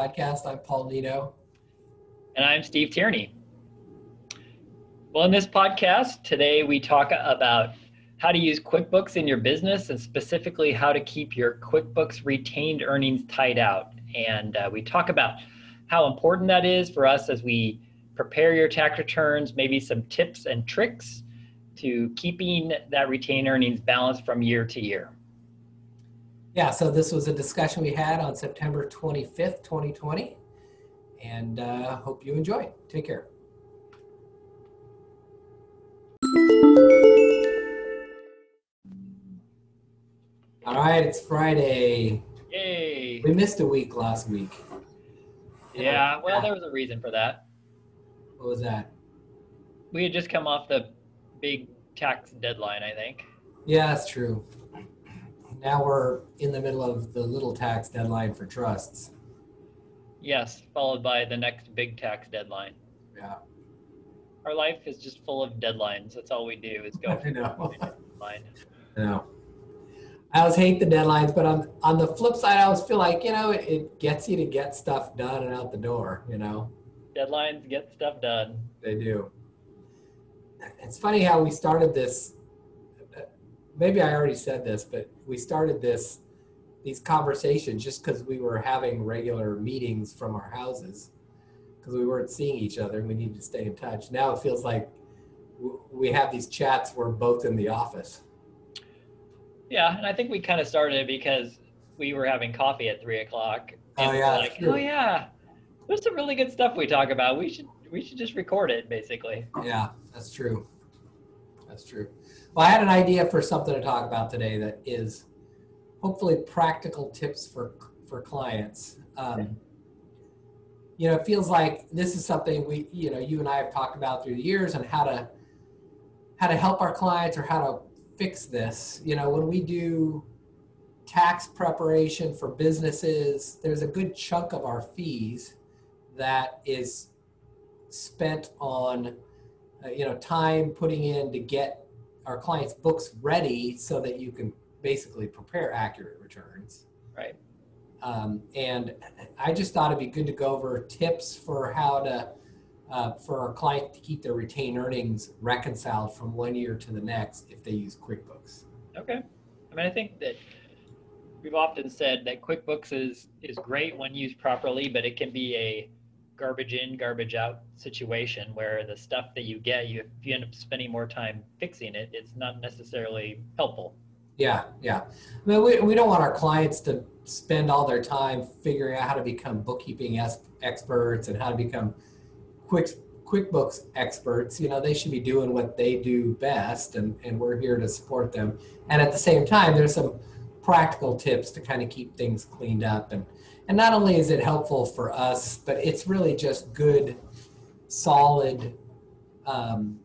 podcast. I'm Paul Nienow. And I'm Steve Tierney. Well, in this podcast, today we talk about how to use QuickBooks in your business and specifically how to keep your QuickBooks retained earnings tied out. And uh, we talk about how important that is for us as we prepare your tax returns, maybe some tips and tricks to keeping that retained earnings balance from year to year. Yeah, so this was a discussion we had on September 25th, 2020, and uh, hope you enjoy. Take care. All right, it's Friday. Yay! We missed a week last week. Yeah, well, there was a reason for that. What was that? We had just come off the big tax deadline, I think. Yeah, that's true. Now we're in the middle of the little tax deadline for trusts. Yes, followed by the next big tax deadline. Yeah. Our life is just full of deadlines. That's all we do is go I know. deadline. I know. I always hate the deadlines, but on on the flip side, I always feel like you know it, it gets you to get stuff done and out the door. You know, Deadlines get stuff done. they do. It's funny how we started this. Maybe I already said this, but we started this these conversations just because we were having regular meetings from our houses because we weren't seeing each other and we needed to stay in touch. Now it feels like we have these chats. We're both in the office. Yeah, and I think we kind of started it because we were having coffee at three o'clock. Oh, and were yeah, like, oh yeah, there's some really good stuff we talk about. We should we should just record it, basically. Yeah, that's true. That's true. Well, I had an idea for something to talk about today that is hopefully practical tips for for clients. Um, you know, it feels like this is something we, you know, you and I have talked about through the years and how to how to help our clients or how to fix this. You know, when we do tax preparation for businesses, there's a good chunk of our fees that is spent on uh, you know time putting in to get our clients books ready so that you can basically prepare accurate returns Right. um, and i just thought it'd be good to go over tips for how to uh, for our client to keep their retained earnings reconciled from one year to the next if they use quickbooks Okay. I mean, I think that we've often said that QuickBooks is is great when used properly, but it can be a garbage in, garbage out situation where the stuff that you get, you if you end up spending more time fixing it, it's not necessarily helpful. Yeah, yeah. I mean, we, we don't want our clients to spend all their time figuring out how to become bookkeeping es- experts and how to become quick QuickBooks experts. You know, they should be doing what they do best, and, and we're here to support them. And at the same time, there's some practical tips to kind of keep things cleaned up. And, and not only is it helpful for us, but it's really just good, solid um,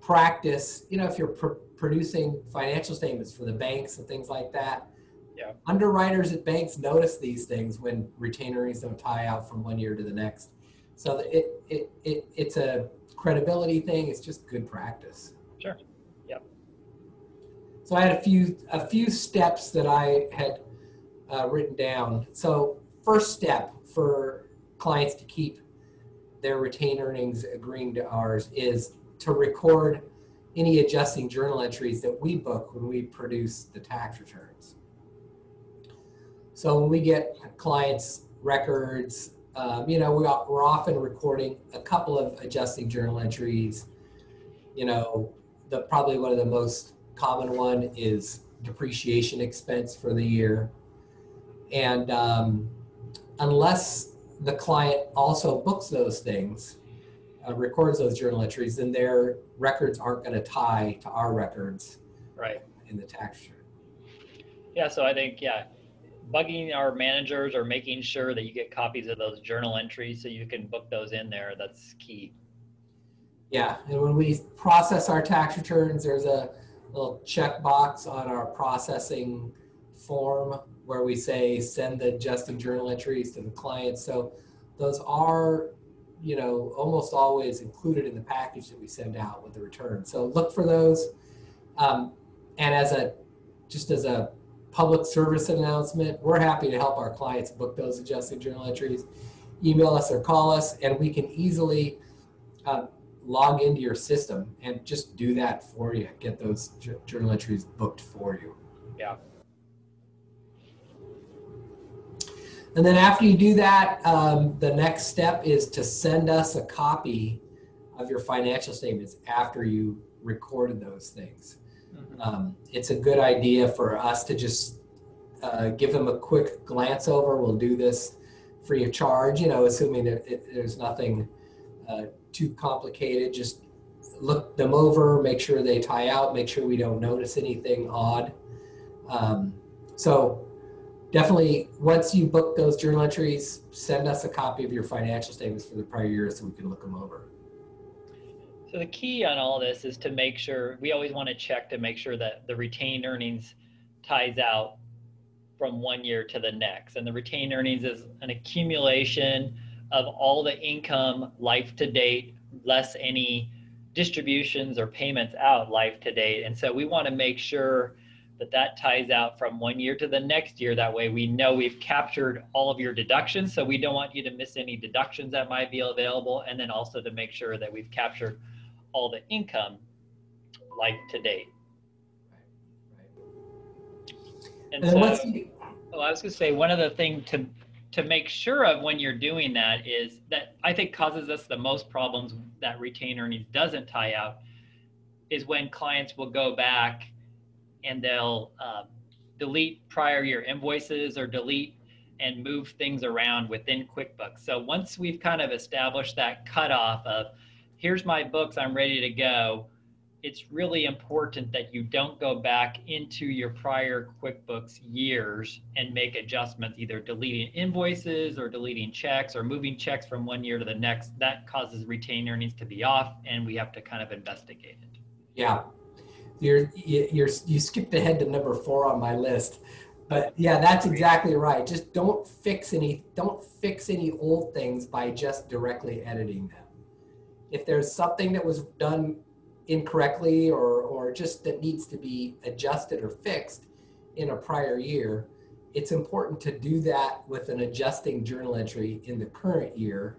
practice. You know, if you're pr- producing financial statements for the banks and things like that. Yeah. Underwriters at banks notice these things when retained earnings don't tie out from one year to the next. So it, it, it it's a credibility thing. It's just good practice. Sure. Yep. So I had a few a few steps that I had uh, written down. So first step for clients to keep their retained earnings agreeing to ours is to record any adjusting journal entries that we book when we produce the tax returns. So when we get clients' records, um, you know, we, are- we're often recording a couple of adjusting journal entries. You know, the probably one of the most common one is depreciation expense for the year. And um, unless the client also books those things, uh, records those journal entries, then their records aren't going to tie to our records Right. in the tax return. Yeah. So I think yeah, bugging our managers or making sure that you get copies of those journal entries so you can book those in there. That's key. Yeah, and when we process our tax returns, there's a little checkbox on our processing form where we say send the adjusting journal entries to the client. So those are, you know, almost always included in the package that we send out with the return. So look for those. Um, and as a, just as a public service announcement. We're happy to help our clients book those adjusting journal entries. Email us or call us, and we can easily uh, log into your system and just do that for you. Get those journal entries booked for you. Yeah. And then after you do that, um, the next step is to send us a copy of your financial statements after you recorded those things. Mm-hmm. Um, it's a good idea for us to just uh, give them a quick glance over. We'll do this free of charge, you know, assuming that it, there's nothing uh, too complicated. Just look them over, make sure they tie out, make sure we don't notice anything odd. Um, so definitely once you book those journal entries, send us a copy of your financial statements for the prior year so we can look them over. So the key on all this is to make sure we always want to check to make sure that the retained earnings ties out from one year to the next. And the retained earnings is an accumulation of all the income life to date, less any distributions or payments out life to date. And so we want to make sure that that ties out from one year to the next year. That way we know we've captured all of your deductions. So we don't want you to miss any deductions that might be available. And then also to make sure that we've captured all the income like to date. And, and so, well, oh, I was going to say one other thing to to make sure of when you're doing that is that I think causes us the most problems that retained earnings doesn't tie out is when clients will go back and they'll uh, delete prior year invoices or delete and move things around within QuickBooks. So once we've kind of established that cutoff of here's my books, I'm ready to go, it's really important that you don't go back into your prior QuickBooks years and make adjustments, either deleting invoices or deleting checks or moving checks from one year to the next. That causes retained earnings to be off, and we have to kind of investigate it. Yeah, you're you're you skipped ahead to number four on my list. But yeah that's exactly right. Just don't fix any don't fix any old things by just directly editing them. If there's something that was done incorrectly or or just that needs to be adjusted or fixed in a prior year it's important to do that with an adjusting journal entry in the current year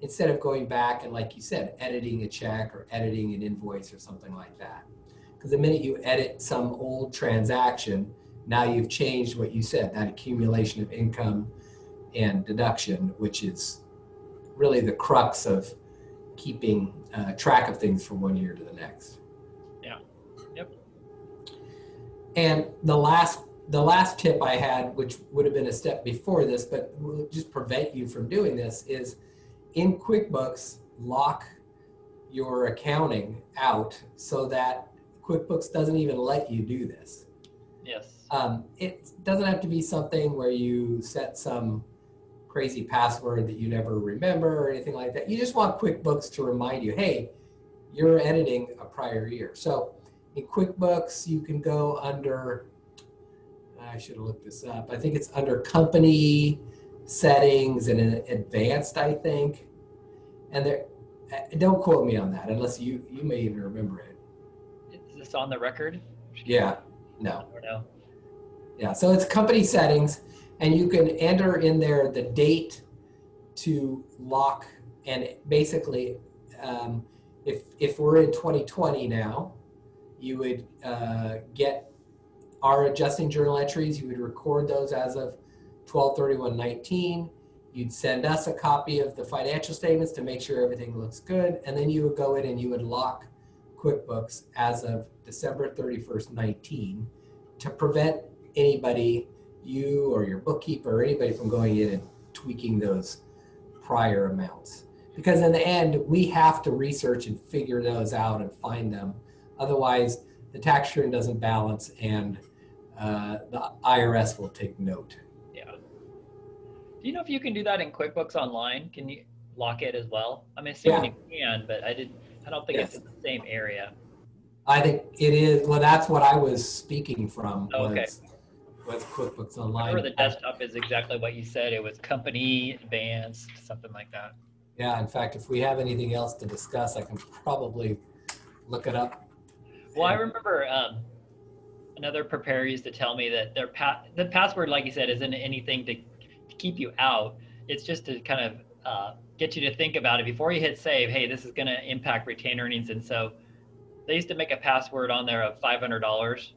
instead of going back and like you said editing a check or editing an invoice or something like that because the minute you edit some old transaction, now you've changed what you said, that accumulation of income and deduction, which is really the crux of keeping uh, track of things from one year to the next. Yeah. Yep. And the last the last tip I had, which would have been a step before this, but will just prevent you from doing this, is in QuickBooks, lock your accounting out so that QuickBooks doesn't even let you do this. Yes. Um, it doesn't have to be something where you set some crazy password that you never remember or anything like that. You just want QuickBooks to remind you, hey, you're editing a prior year. So in QuickBooks, you can go under, I should have looked this up. I think it's under company settings and advanced, I think. And there, don't quote me on that unless you, you may even remember it on the record? Yeah, no. no. Yeah, so it's company settings, and you can enter in there the date to lock, and basically, um, if if we're in 2020 now, you would uh, get our adjusting journal entries. You would record those as of 12/31/19. You'd send us a copy of the financial statements to make sure everything looks good, and then you would go in and you would lock QuickBooks as of December 31st, 19 to prevent anybody, you or your bookkeeper or anybody from going in and tweaking those prior amounts. Because in the end, we have to research and figure those out and find them. Otherwise, the tax return doesn't balance and uh, the IRS will take note. Yeah. Do you know if you can do that in QuickBooks Online? Can you lock it as well? I'm assuming yeah. you can, but I didn't I don't think yes. it's in the same area. I think it is. Well, that's what I was speaking from. Okay. Was, was QuickBooks Online. Or the desktop is exactly what you said. It was company advanced, something like that. Yeah. In fact, if we have anything else to discuss, I can probably look it up. Well, I remember um, another preparer used to tell me that their pa- the password, like you said, isn't anything to, to keep you out. It's just to kind of uh, get you to think about it before you hit save. Hey, this is going to impact retained earnings, and so they used to make a password on there of five hundred dollars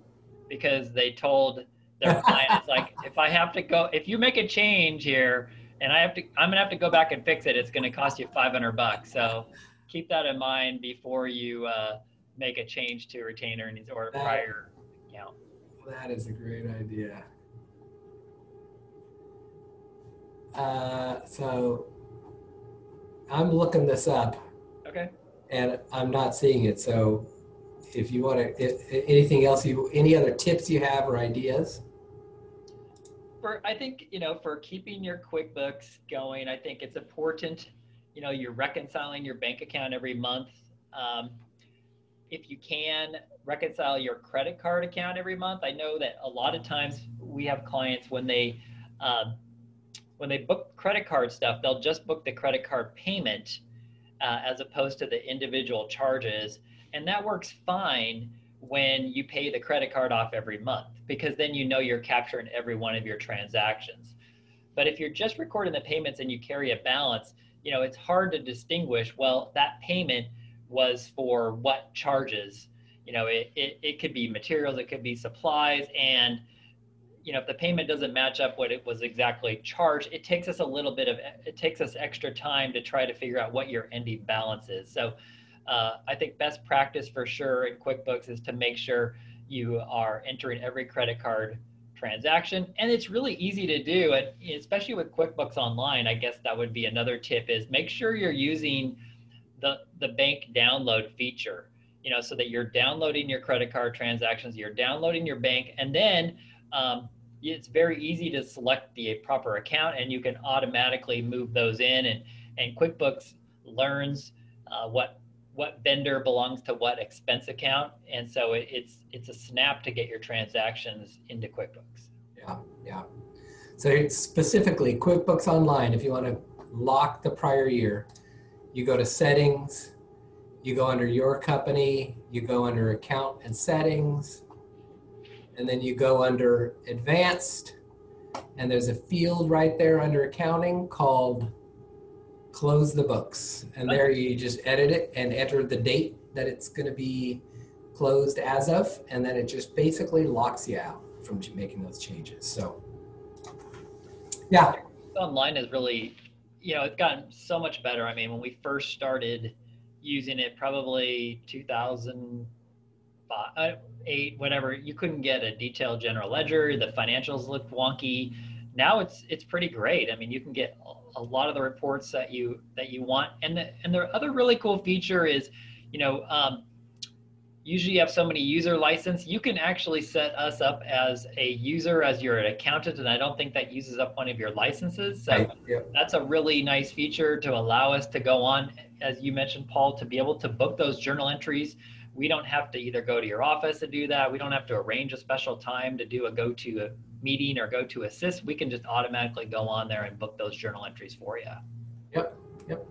because they told their clients like, if I have to go, if you make a change here, and I have to, I'm gonna have to go back and fix it. It's going to cost you five hundred bucks. So keep that in mind before you uh, make a change to retained earnings or a That- prior account. That is a great idea. Uh, so I'm looking this up Okay. and I'm not seeing it. So if you want to, anything else you, any other tips you have or ideas? for I think you know for keeping your QuickBooks going, I think it's important. You know, you're reconciling your bank account every month. Um, if you can reconcile your credit card account every month, I know that a lot of times we have clients when they um, when they book credit card stuff, they'll just book the credit card payment uh, as opposed to the individual charges, and that works fine when you pay the credit card off every month because then you know you're capturing every one of your transactions. But if you're just recording the payments and you carry a balance, you know, it's hard to distinguish, well, that payment was for what charges. You know, it, it, it could be materials, it could be supplies. And, you know, if the payment doesn't match up what it was exactly charged, it takes us a little bit of, it takes us extra time to try to figure out what your ending balance is. So uh, I think best practice for sure in QuickBooks is to make sure you are entering every credit card transaction and it's really easy to do and especially with quickbooks online i guess that would be another tip is make sure you're using the the bank download feature you know so that you're downloading your credit card transactions you're downloading your bank and then um, it's very easy to select the proper account and you can automatically move those in and and quickbooks learns uh, what what vendor belongs to what expense account and so it, it's it's a snap to get your transactions into quickbooks Yeah, yeah. So it's specifically QuickBooks Online, if you want to lock the prior year, you go to settings, you go under your company, you go under account and settings, and then you go under advanced, and there's a field right there under accounting called close the books. And there you just edit it and enter the date that it's going to be closed as of, and then it just basically locks you out from making those changes. So, yeah, online is really you know it's gotten so much better i mean when we first started using it probably 2008 whatever you couldn't get a detailed general ledger the financials looked wonky. Now it's it's pretty great. I mean you can get a lot of the reports that you that you want. And the and the other really cool feature is you know um, usually you have somebody user license you can actually set us up as a user as your accountant and i don't think that uses up one of your licenses. So right, that's a really nice feature to allow us to go on as you mentioned paul to be able to book those journal entries we don't have to either go to your office to do that we don't have to arrange a special time to do a go to meeting or GoToAssist we can just automatically go on there and book those journal entries for you yep, yep.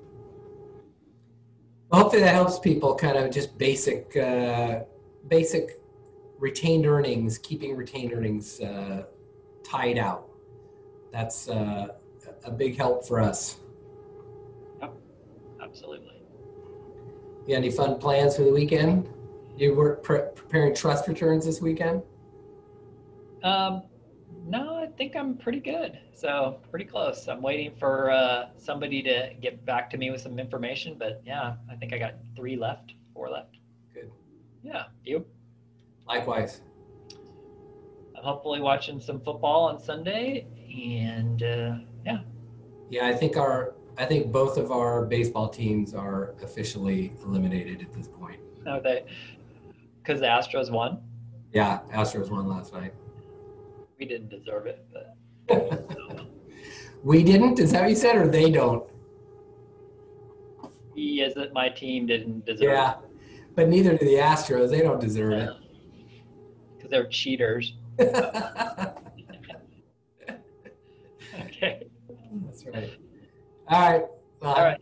Well, hopefully that helps people kind of just basic, uh, basic retained earnings, keeping retained earnings uh, tied out. That's uh, a big help for us. Yep. Absolutely You got any fun plans for the weekend? You were pre- preparing trust returns this weekend? um, no i think i'm pretty good so pretty close i'm waiting for uh, somebody to get back to me with some information but yeah i think i got three left four left Good. yeah you Likewise. I'm hopefully watching some football on Sunday, and uh, yeah, Yeah, I think our, I think both of our baseball teams are officially eliminated at this point. no, they because the Astros won. Yeah, Astros won last night. We didn't deserve it, but We didn't. Is that what you said, or they don't? he isn't. My team didn't deserve Yeah, but neither do the Astros. They don't deserve it it. because they're cheaters. Okay. That's right. All right. Well, All right.